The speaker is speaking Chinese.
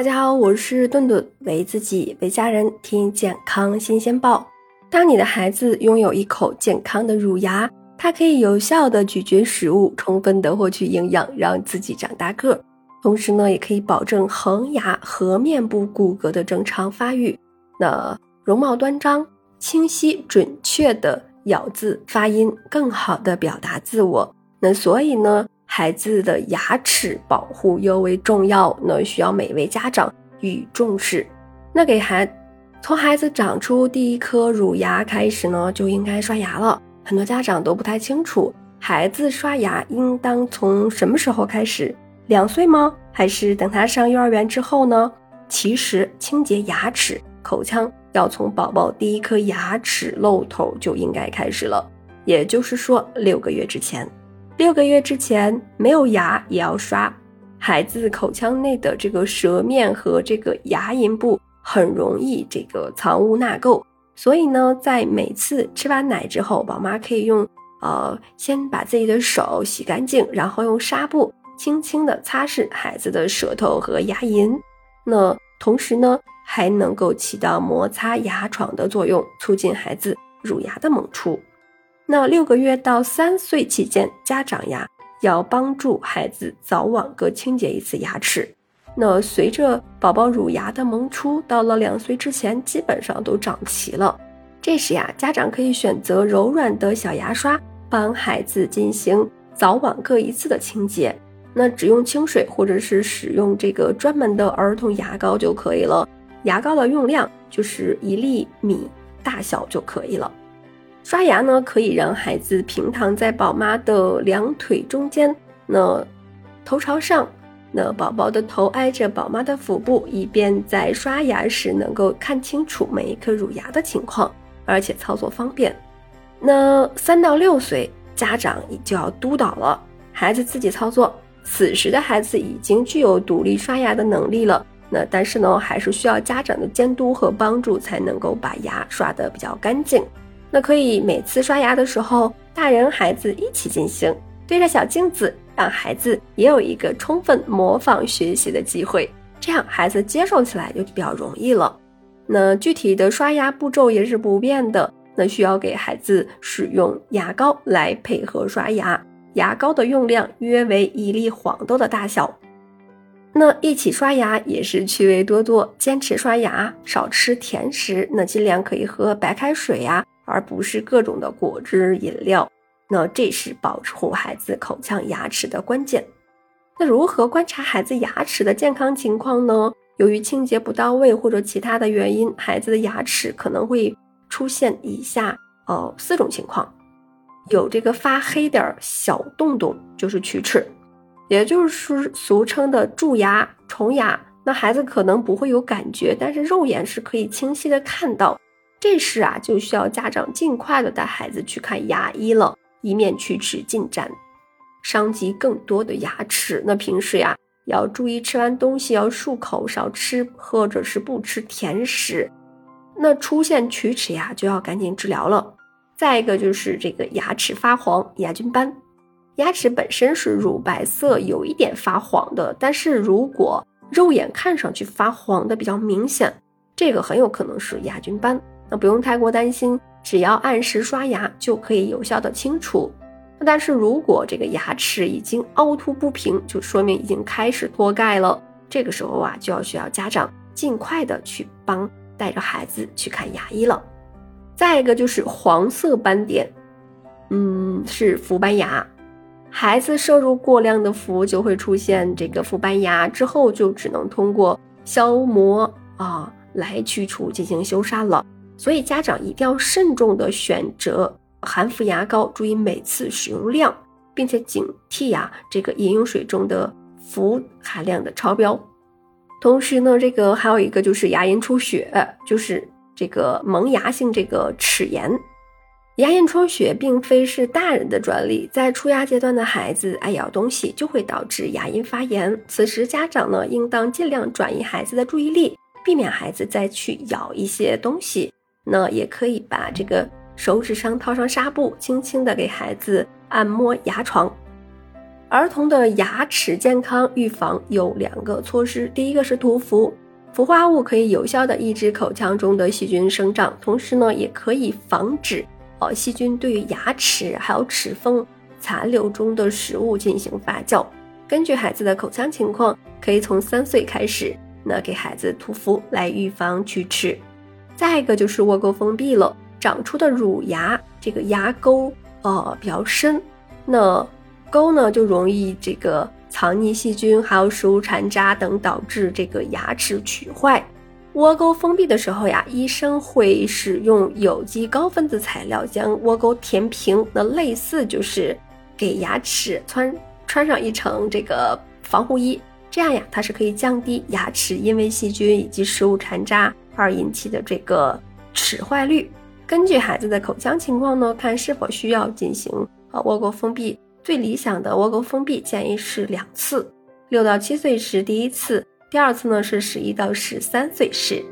大家好，我是顿顿，为自己为家人听健康新鲜报。当你的孩子拥有一口健康的乳牙，他可以有效的咀嚼食物，充分的获取营养，让自己长大个儿。同时呢，也可以保证恒牙和面部骨骼的正常发育。那容貌端庄、清晰准确的咬字发音，更好的表达自我。那所以呢？孩子的牙齿保护尤为重要，那需要每位家长予以重视。那给孩从孩子长出第一颗乳牙开始呢，就应该刷牙了。很多家长都不太清楚，孩子刷牙应当从什么时候开始？两岁吗？还是等他上幼儿园之后呢？其实清洁牙齿、口腔要从宝宝第一颗牙齿露头就应该开始了，也就是说六个月之前。六个月之前没有牙也要刷，孩子口腔内的这个舌面和这个牙龈部很容易这个藏污纳垢，所以呢，在每次吃完奶之后，宝妈可以用呃先把自己的手洗干净，然后用纱布轻轻的擦拭孩子的舌头和牙龈，那同时呢还能够起到摩擦牙床的作用，促进孩子乳牙的萌出。那六个月到三岁期间，家长呀要帮助孩子早晚各清洁一次牙齿。那随着宝宝乳牙的萌出，到了两岁之前，基本上都长齐了。这时呀，家长可以选择柔软的小牙刷，帮孩子进行早晚各一次的清洁。那只用清水或者是使用这个专门的儿童牙膏就可以了。牙膏的用量就是一粒米大小就可以了。刷牙呢，可以让孩子平躺在宝妈的两腿中间，那头朝上，那宝宝的头挨着宝妈的腹部，以便在刷牙时能够看清楚每一颗乳牙的情况，而且操作方便。那三到六岁，家长就要督导了，孩子自己操作。此时的孩子已经具有独立刷牙的能力了，那但是呢，还是需要家长的监督和帮助，才能够把牙刷得比较干净。那可以每次刷牙的时候，大人孩子一起进行，对着小镜子，让孩子也有一个充分模仿学习的机会，这样孩子接受起来就比较容易了。那具体的刷牙步骤也是不变的，那需要给孩子使用牙膏来配合刷牙，牙膏的用量约为一粒黄豆的大小。那一起刷牙也是趣味多多，坚持刷牙，少吃甜食，那尽量可以喝白开水呀。而不是各种的果汁饮料，那这是保护孩子口腔牙齿的关键。那如何观察孩子牙齿的健康情况呢？由于清洁不到位或者其他的原因，孩子的牙齿可能会出现以下呃四种情况：有这个发黑点儿小洞洞，就是龋齿，也就是俗称的蛀牙、虫牙。那孩子可能不会有感觉，但是肉眼是可以清晰的看到。这时啊，就需要家长尽快的带孩子去看牙医了，以免龋齿进展，伤及更多的牙齿。那平时呀，要注意吃完东西要漱口，少吃或者是不吃甜食。那出现龋齿呀，就要赶紧治疗了。再一个就是这个牙齿发黄、牙菌斑。牙齿本身是乳白色，有一点发黄的，但是如果肉眼看上去发黄的比较明显，这个很有可能是牙菌斑。那不用太过担心，只要按时刷牙就可以有效的清除。但是如果这个牙齿已经凹凸不平，就说明已经开始脱钙了。这个时候啊，就要需要家长尽快的去帮带着孩子去看牙医了。再一个就是黄色斑点，嗯，是氟斑牙。孩子摄入过量的氟，就会出现这个氟斑牙，之后就只能通过消磨啊来去除进行修缮了。所以家长一定要慎重的选择含氟牙膏，注意每次使用量，并且警惕呀这个饮用水中的氟含量的超标。同时呢，这个还有一个就是牙龈出血，就是这个萌芽性这个齿炎。牙龈出血并非是大人的专利，在出牙阶段的孩子爱咬东西就会导致牙龈发炎，此时家长呢应当尽量转移孩子的注意力，避免孩子再去咬一些东西。那也可以把这个手指上套上纱布，轻轻的给孩子按摩牙床。儿童的牙齿健康预防有两个措施，第一个是涂氟，氟化物可以有效的抑制口腔中的细菌生长，同时呢也可以防止呃细菌对于牙齿还有齿缝残留中的食物进行发酵。根据孩子的口腔情况，可以从三岁开始，那给孩子涂氟来预防龋齿。再一个就是窝沟封闭了，长出的乳牙这个牙沟呃比较深，那。沟呢就容易这个藏匿细菌，还有食物残渣等，导致这个牙齿龋坏。窝沟封闭的时候呀，医生会使用有机高分子材料将窝沟填平，那类似就是给牙齿穿穿上一层这个防护衣，这样呀，它是可以降低牙齿因为细菌以及食物残渣而引起的这个齿坏率。根据孩子的口腔情况呢，看是否需要进行啊窝沟封闭。最理想的窝沟封闭建议是两次，六到七岁时第一次，第二次呢是十一到十三岁时。